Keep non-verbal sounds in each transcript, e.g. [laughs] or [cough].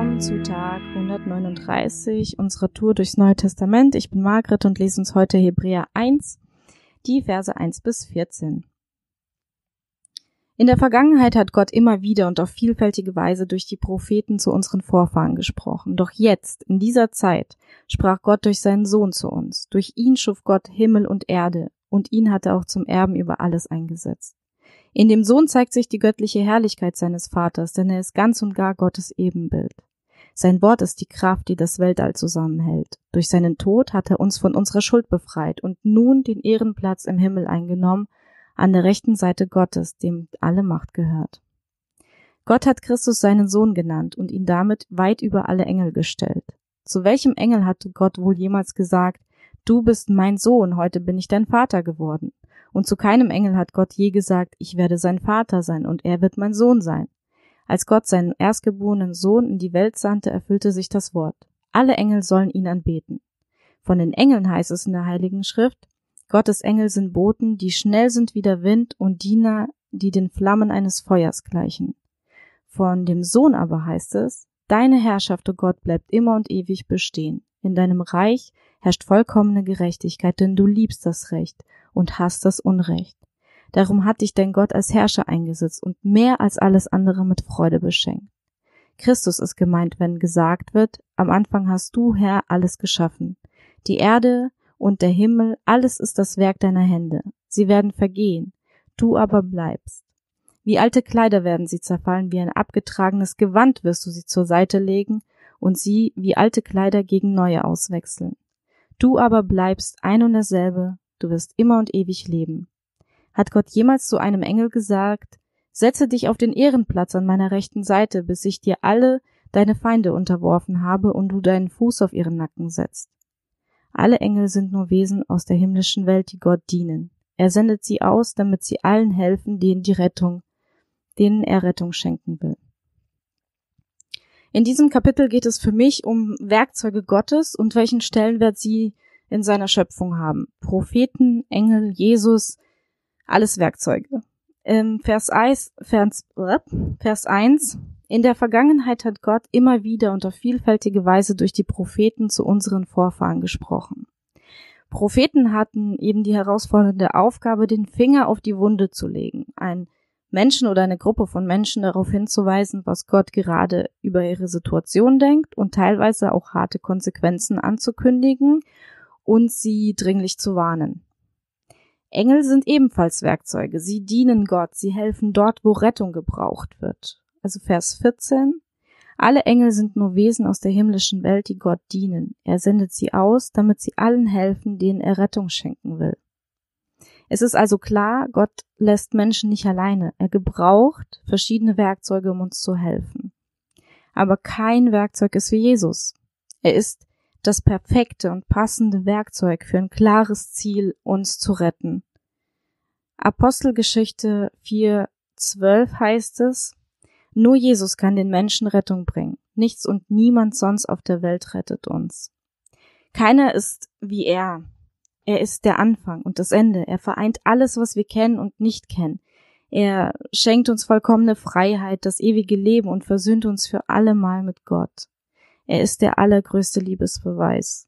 willkommen zu Tag 139 unserer Tour durchs Neue Testament. Ich bin Margret und lese uns heute Hebräer 1, die Verse 1 bis 14. In der Vergangenheit hat Gott immer wieder und auf vielfältige Weise durch die Propheten zu unseren Vorfahren gesprochen. Doch jetzt, in dieser Zeit, sprach Gott durch seinen Sohn zu uns. Durch ihn schuf Gott Himmel und Erde, und ihn hat er auch zum Erben über alles eingesetzt. In dem Sohn zeigt sich die göttliche Herrlichkeit seines Vaters, denn er ist ganz und gar Gottes Ebenbild. Sein Wort ist die Kraft, die das Weltall zusammenhält. Durch seinen Tod hat er uns von unserer Schuld befreit und nun den Ehrenplatz im Himmel eingenommen, an der rechten Seite Gottes, dem alle Macht gehört. Gott hat Christus seinen Sohn genannt und ihn damit weit über alle Engel gestellt. Zu welchem Engel hatte Gott wohl jemals gesagt, Du bist mein Sohn, heute bin ich dein Vater geworden? Und zu keinem Engel hat Gott je gesagt, ich werde sein Vater sein und er wird mein Sohn sein. Als Gott seinen erstgeborenen Sohn in die Welt sandte, erfüllte sich das Wort. Alle Engel sollen ihn anbeten. Von den Engeln heißt es in der Heiligen Schrift, Gottes Engel sind Boten, die schnell sind wie der Wind und Diener, die den Flammen eines Feuers gleichen. Von dem Sohn aber heißt es, Deine Herrschaft, o oh Gott, bleibt immer und ewig bestehen. In deinem Reich herrscht vollkommene Gerechtigkeit, denn du liebst das Recht und hasst das Unrecht. Darum hat dich dein Gott als Herrscher eingesetzt und mehr als alles andere mit Freude beschenkt. Christus ist gemeint, wenn gesagt wird, am Anfang hast du, Herr, alles geschaffen. Die Erde und der Himmel, alles ist das Werk deiner Hände. Sie werden vergehen, du aber bleibst. Wie alte Kleider werden sie zerfallen, wie ein abgetragenes Gewand wirst du sie zur Seite legen und sie wie alte Kleider gegen neue auswechseln. Du aber bleibst ein und derselbe, du wirst immer und ewig leben. Hat Gott jemals zu einem Engel gesagt, setze dich auf den Ehrenplatz an meiner rechten Seite, bis ich dir alle deine Feinde unterworfen habe und du deinen Fuß auf ihren Nacken setzt. Alle Engel sind nur Wesen aus der himmlischen Welt, die Gott dienen. Er sendet sie aus, damit sie allen helfen, denen die Rettung, denen er Rettung schenken will. In diesem Kapitel geht es für mich um Werkzeuge Gottes und welchen Stellenwert sie in seiner Schöpfung haben. Propheten, Engel, Jesus, alles Werkzeuge. Im Vers 1, Vers, Vers 1 in der Vergangenheit hat Gott immer wieder und auf vielfältige Weise durch die Propheten zu unseren Vorfahren gesprochen. Propheten hatten eben die herausfordernde Aufgabe, den Finger auf die Wunde zu legen, ein Menschen oder eine Gruppe von Menschen darauf hinzuweisen, was Gott gerade über ihre Situation denkt und teilweise auch harte Konsequenzen anzukündigen und sie dringlich zu warnen. Engel sind ebenfalls Werkzeuge. Sie dienen Gott. Sie helfen dort, wo Rettung gebraucht wird. Also Vers 14. Alle Engel sind nur Wesen aus der himmlischen Welt, die Gott dienen. Er sendet sie aus, damit sie allen helfen, denen er Rettung schenken will. Es ist also klar, Gott lässt Menschen nicht alleine. Er gebraucht verschiedene Werkzeuge, um uns zu helfen. Aber kein Werkzeug ist wie Jesus. Er ist das perfekte und passende Werkzeug für ein klares Ziel, uns zu retten. Apostelgeschichte 4.12 heißt es, nur Jesus kann den Menschen Rettung bringen. Nichts und niemand sonst auf der Welt rettet uns. Keiner ist wie er. Er ist der Anfang und das Ende. Er vereint alles, was wir kennen und nicht kennen. Er schenkt uns vollkommene Freiheit, das ewige Leben und versöhnt uns für allemal mit Gott. Er ist der allergrößte Liebesbeweis.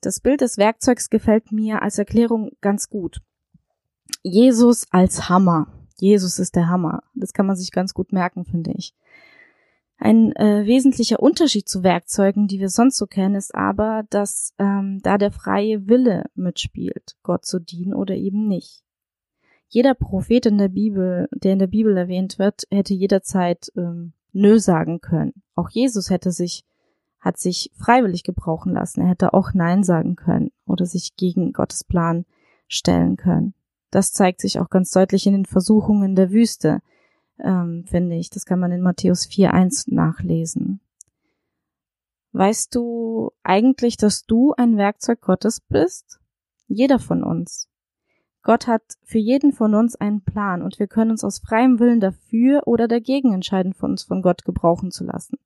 Das Bild des Werkzeugs gefällt mir als Erklärung ganz gut. Jesus als Hammer. Jesus ist der Hammer. Das kann man sich ganz gut merken, finde ich. Ein äh, wesentlicher Unterschied zu Werkzeugen, die wir sonst so kennen, ist aber, dass ähm, da der freie Wille mitspielt, Gott zu dienen oder eben nicht. Jeder Prophet in der Bibel, der in der Bibel erwähnt wird, hätte jederzeit ähm, Nö sagen können. Auch Jesus hätte sich, hat sich freiwillig gebrauchen lassen. Er hätte auch Nein sagen können oder sich gegen Gottes Plan stellen können. Das zeigt sich auch ganz deutlich in den Versuchungen der Wüste ähm, finde ich. Das kann man in Matthäus 4.1 nachlesen. Weißt du eigentlich, dass du ein Werkzeug Gottes bist? Jeder von uns. Gott hat für jeden von uns einen Plan und wir können uns aus freiem Willen dafür oder dagegen entscheiden, von uns von Gott gebrauchen zu lassen.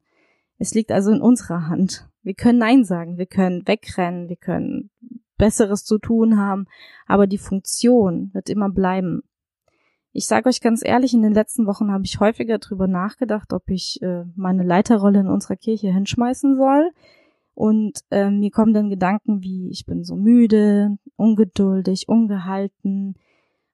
Es liegt also in unserer Hand. Wir können Nein sagen, wir können wegrennen, wir können Besseres zu tun haben, aber die Funktion wird immer bleiben. ich sage euch ganz ehrlich, in den letzten Wochen habe ich häufiger drüber nachgedacht, ob ich äh, meine Leiterrolle in unserer Kirche hinschmeißen soll. Und äh, mir kommen dann Gedanken wie, ich bin so müde, ungeduldig, ungehalten.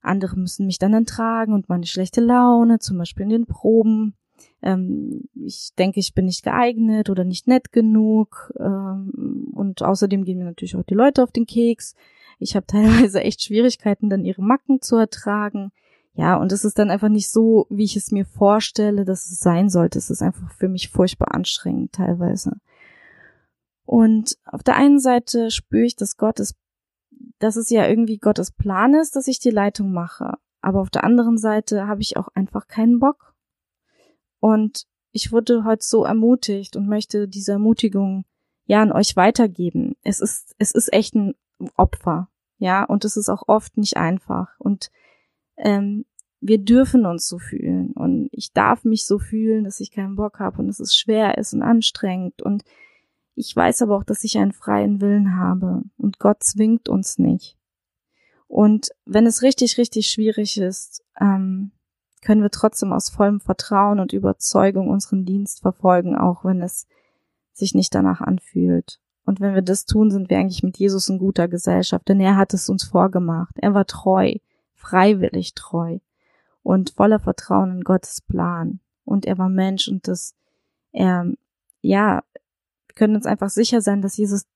Andere müssen mich dann entragen und meine schlechte Laune, zum Beispiel in den Proben. Ähm, ich denke, ich bin nicht geeignet oder nicht nett genug. Ähm, und außerdem gehen mir natürlich auch die Leute auf den Keks. Ich habe [laughs] teilweise echt Schwierigkeiten, dann ihre Macken zu ertragen. Ja, und es ist dann einfach nicht so, wie ich es mir vorstelle, dass es sein sollte. Es ist einfach für mich furchtbar anstrengend teilweise. Und auf der einen Seite spüre ich, dass Gottes, dass es ja irgendwie Gottes Plan ist, dass ich die Leitung mache. Aber auf der anderen Seite habe ich auch einfach keinen Bock. Und ich wurde heute so ermutigt und möchte diese Ermutigung ja an euch weitergeben. Es ist, es ist echt ein Opfer. Ja, und es ist auch oft nicht einfach. Und ähm, wir dürfen uns so fühlen und ich darf mich so fühlen, dass ich keinen Bock habe und dass es schwer ist und anstrengend und ich weiß aber auch, dass ich einen freien Willen habe und Gott zwingt uns nicht. Und wenn es richtig, richtig schwierig ist, ähm, können wir trotzdem aus vollem Vertrauen und Überzeugung unseren Dienst verfolgen, auch wenn es sich nicht danach anfühlt. Und wenn wir das tun, sind wir eigentlich mit Jesus in guter Gesellschaft, denn er hat es uns vorgemacht. Er war treu freiwillig treu und voller Vertrauen in Gottes Plan. Und er war Mensch und das, er, ja, können uns einfach sicher sein, dass Jesus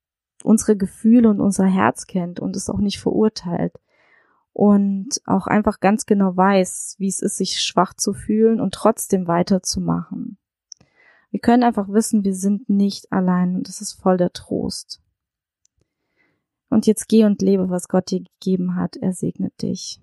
unsere Gefühle und unser Herz kennt und es auch nicht verurteilt. Und auch einfach ganz genau weiß, wie es ist, sich schwach zu fühlen und trotzdem weiterzumachen. Wir können einfach wissen, wir sind nicht allein und das ist voll der Trost. Und jetzt geh und lebe, was Gott dir gegeben hat. Er segnet dich.